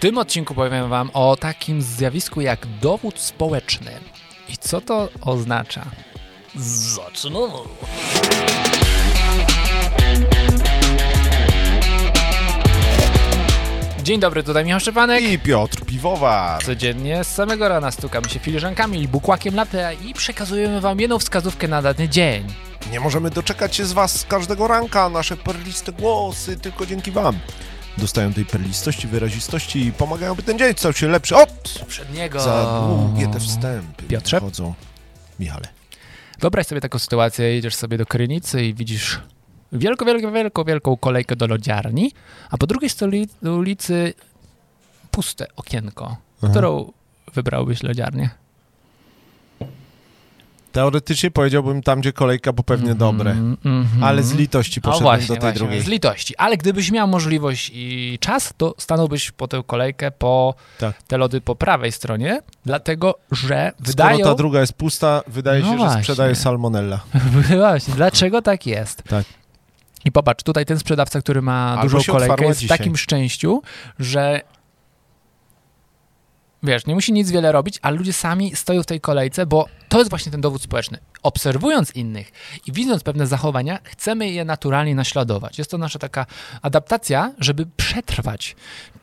tym odcinku powiem Wam o takim zjawisku jak dowód społeczny. I co to oznacza? Zaczynamy! Dzień dobry, tutaj Michał Szczepanek. I Piotr Piwowar. Codziennie z samego rana stukamy się filiżankami i bukłakiem latte i przekazujemy Wam jedną wskazówkę na dany dzień. Nie możemy doczekać się z Was każdego ranka. Nasze perliste głosy tylko dzięki Wam dostają tej perlistości, wyrazistości i pomagają, by ten dzień stał się lepszy. Od! Poprzedniego. Za długie te wstępy. Piotrze? Chodzą. Michale. Wyobraź sobie taką sytuację, jedziesz sobie do Krynicy i widzisz wielką, wielką, wielką, wielką kolejkę do lodziarni, a po drugiej stronie ulicy puste okienko. Aha. Którą wybrałbyś lodziarnię? Teoretycznie powiedziałbym tam, gdzie kolejka, bo pewnie dobre. Mhm, mhm. Ale z litości O, poszedłem właśnie, do tej właśnie, drugiej. Z litości. Ale gdybyś miał możliwość i czas, to stanąłbyś po tę kolejkę, po Tak. te lody po prawej stronie, dlatego że Skoro wydają... ta druga jest pusta, wydaje No się, że właśnie. sprzedaje salmonella. Właśnie, dlaczego tak jest? Tak. I popatrz, tutaj ten sprzedawca, który ma Albo dużą kolejkę, jest w takim szczęściu, że wiesz, nie musi nic wiele robić, ale ludzie sami stoją w tej kolejce, bo to jest właśnie ten dowód społeczny. Obserwując innych i widząc pewne zachowania, chcemy je naturalnie naśladować. Jest to nasza taka adaptacja, żeby przetrwać.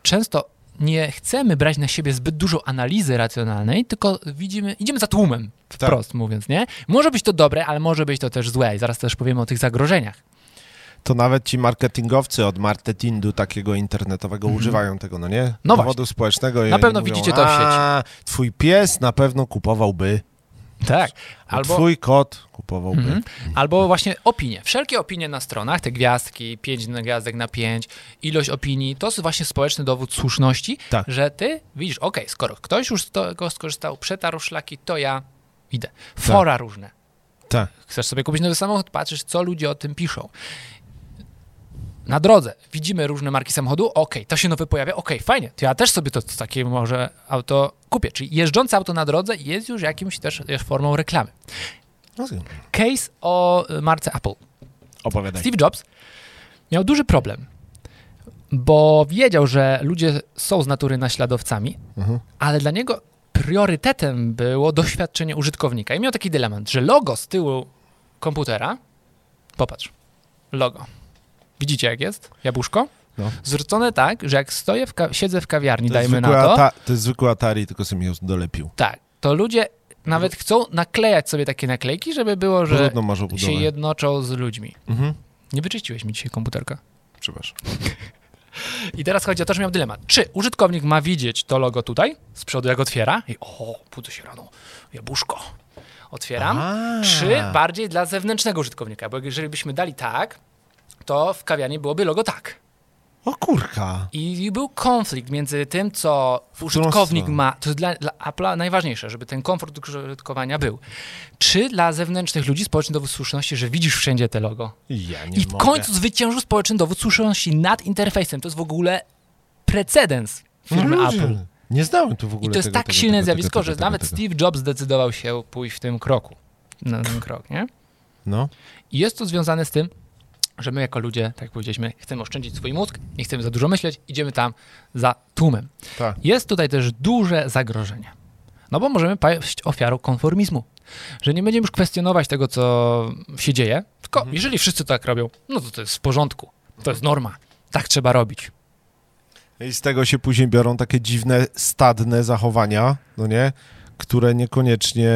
Często nie chcemy brać na siebie zbyt dużo analizy racjonalnej, tylko widzimy, idziemy za tłumem, wprost mówiąc, nie? Może być to dobre, ale może być to też złe i zaraz też powiemy o tych zagrożeniach. To nawet ci marketingowcy od marketingu takiego internetowego używają tego, no nie? Mhm. No Dowodu społecznego. i Na pewno mówią, widzicie to w sieci. "A, Twój pies na pewno kupowałby. Tak. Albo... Twój kot kupowałby. Mhm. albo właśnie opinie. Wszelkie opinie na stronach, te gwiazdki, 5 gwiazdek na 5, ilość opinii, to jest właśnie społeczny dowód słuszności, Tak. że ty widzisz, okej, skoro ktoś już z tego skorzystał, przetarł szlaki, to ja idę. Fora różne. Tak. Chcesz sobie kupić nowy samochód, patrzysz, co ludzie o tym piszą. Na drodze widzimy różne marki samochodu, okej, to się nowe pojawia, okej, fajnie, to ja też sobie to takie może auto kupię. Czyli jeżdżące auto na drodze jest już jakimś też formą reklamy. Case o y, marce Apple. opowiadaj. Steve Jobs miał duży problem, bo wiedział, że ludzie są z natury naśladowcami, Mhm. ale dla niego priorytetem było doświadczenie użytkownika. I miał taki dylemat, że logo z tyłu komputera, popatrz, logo. Widzicie jak jest? Jabłuszko? No. Zwrócone tak, że jak stoję w siedzę w kawiarni, To dajmy na to, to jest zwykły Atari, tylko sobie ją dolepił. tak, to ludzie nawet chcą naklejać sobie takie naklejki, żeby było, że się jednoczą z ludźmi. Mhm. Nie wyczyściłeś mi dzisiaj komputerka. Przepraszam. I teraz chodzi o to, że miał dylemat. Czy użytkownik ma widzieć to logo tutaj, z przodu jak otwiera i o, budzę się rano, jabłuszko, otwieram, A. czy bardziej dla zewnętrznego użytkownika, bo jeżeli byśmy dali tak, to w kawiarni byłoby logo tak. O kurka. I był konflikt między tym, co użytkownik ma, to jest dla, dla Apple'a najważniejsze, żeby ten komfort użytkowania był. Czy dla zewnętrznych ludzi społeczny dowód słuszności, że widzisz wszędzie te logo. Ja nie I w mogę. końcu zwyciężył społeczny dowód słuszności nad interfejsem. To jest w ogóle precedens firmy No Apple. Nie znałem tu w ogóle I to jest tego, tak tego, silne tego, zjawisko, że nawet. Steve Jobs zdecydował się pójść w tym kroku. Na ten krok, nie? No. I jest to związane z tym, że my jako ludzie, tak jak powiedzieliśmy, chcemy oszczędzić swój mózg, nie chcemy za dużo myśleć, idziemy tam za tłumem. Tak. Jest tutaj też duże zagrożenie. No bo możemy paść ofiarą konformizmu. Że nie będziemy już kwestionować tego, co się dzieje, tylko Mhm. jeżeli wszyscy tak robią, no to to jest w porządku. To jest norma. Tak trzeba robić. I z tego się później biorą takie dziwne, stadne zachowania, no nie? Które niekoniecznie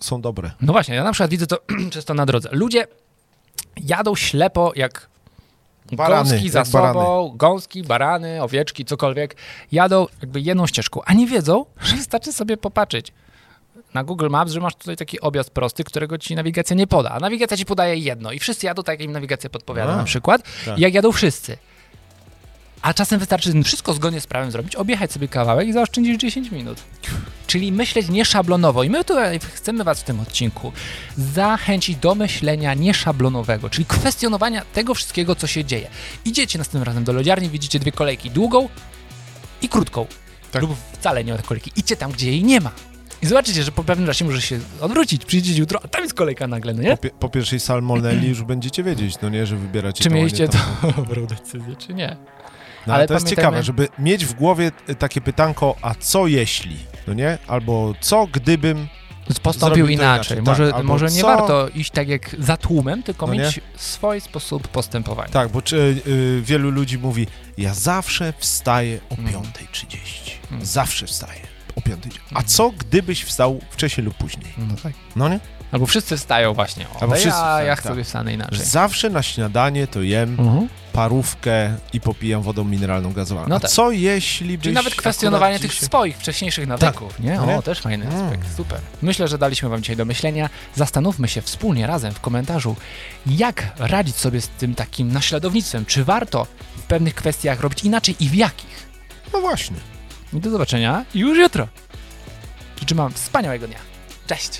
są dobre. No właśnie, ja na przykład widzę to często na drodze. Ludzie jadą ślepo jak Barany, gąski za jak barany. sobą, gąski, barany, owieczki, cokolwiek. Jadą jakby jedną ścieżką, a nie wiedzą, że wystarczy sobie popatrzeć na Google Maps, że masz tutaj taki objazd prosty, którego ci nawigacja nie poda. A nawigacja ci podaje jedno i wszyscy jadą tak, jak im nawigacja podpowiada A, na przykład. tak. Jak jadą wszyscy. A czasem wystarczy wszystko zgodnie z prawem zrobić, objechać sobie kawałek i zaoszczędzić 10 minut. Czyli myśleć nieszablonowo. I my tutaj chcemy Was w tym odcinku zachęcić do myślenia nieszablonowego, czyli kwestionowania tego wszystkiego, co się dzieje. Idziecie następnym razem do lodziarni, widzicie dwie kolejki, długą i krótką. Tak. Lub wcale nie ma kolejki. Idźcie tam, gdzie jej nie ma. I zobaczycie, że po pewnym czasie może się odwrócić, przyjdziecie jutro, a tam jest kolejka nagle, no nie? Po, po pierwszej salmonelli już będziecie wiedzieć, no nie, że wybieracie Czy mieliście tą. dobrą decyzję, czy nie? No, ale, Ale to jest ciekawe, żeby mieć w głowie y, takie pytanko, a co jeśli, no nie? Albo co gdybym, postąpił inaczej. inaczej, Może, tak, może nie co- warto iść tak jak za tłumem, tylko No nie? mieć swój sposób postępowania. tak, bo czy, y, wielu ludzi mówi, ja zawsze wstaję o Mm. 5.30, Mm. zawsze wstaję o 5.30. A co gdybyś wstał wcześniej lub później? No tak. No nie? Albo wszyscy wstają właśnie. O, Albo wszyscy ja, wstają, ja tak. sobie wstanę inaczej. Zawsze na śniadanie to jem Mhm. Parówkę i popijam wodą mineralną gazowaną. No A tak. co jeśli byś Czyli nawet kwestionowanie tych dzisiaj- swoich wcześniejszych nawyków, nie? No nie? O, też fajny Mm. aspekt, super. Myślę, że daliśmy wam dzisiaj do myślenia. Zastanówmy się wspólnie razem w komentarzu, jak radzić sobie z tym takim naśladownictwem. Czy warto w pewnych kwestiach robić inaczej i w jakich? No właśnie. I do zobaczenia już jutro. Życzę wam wspaniałego dnia. Cześć!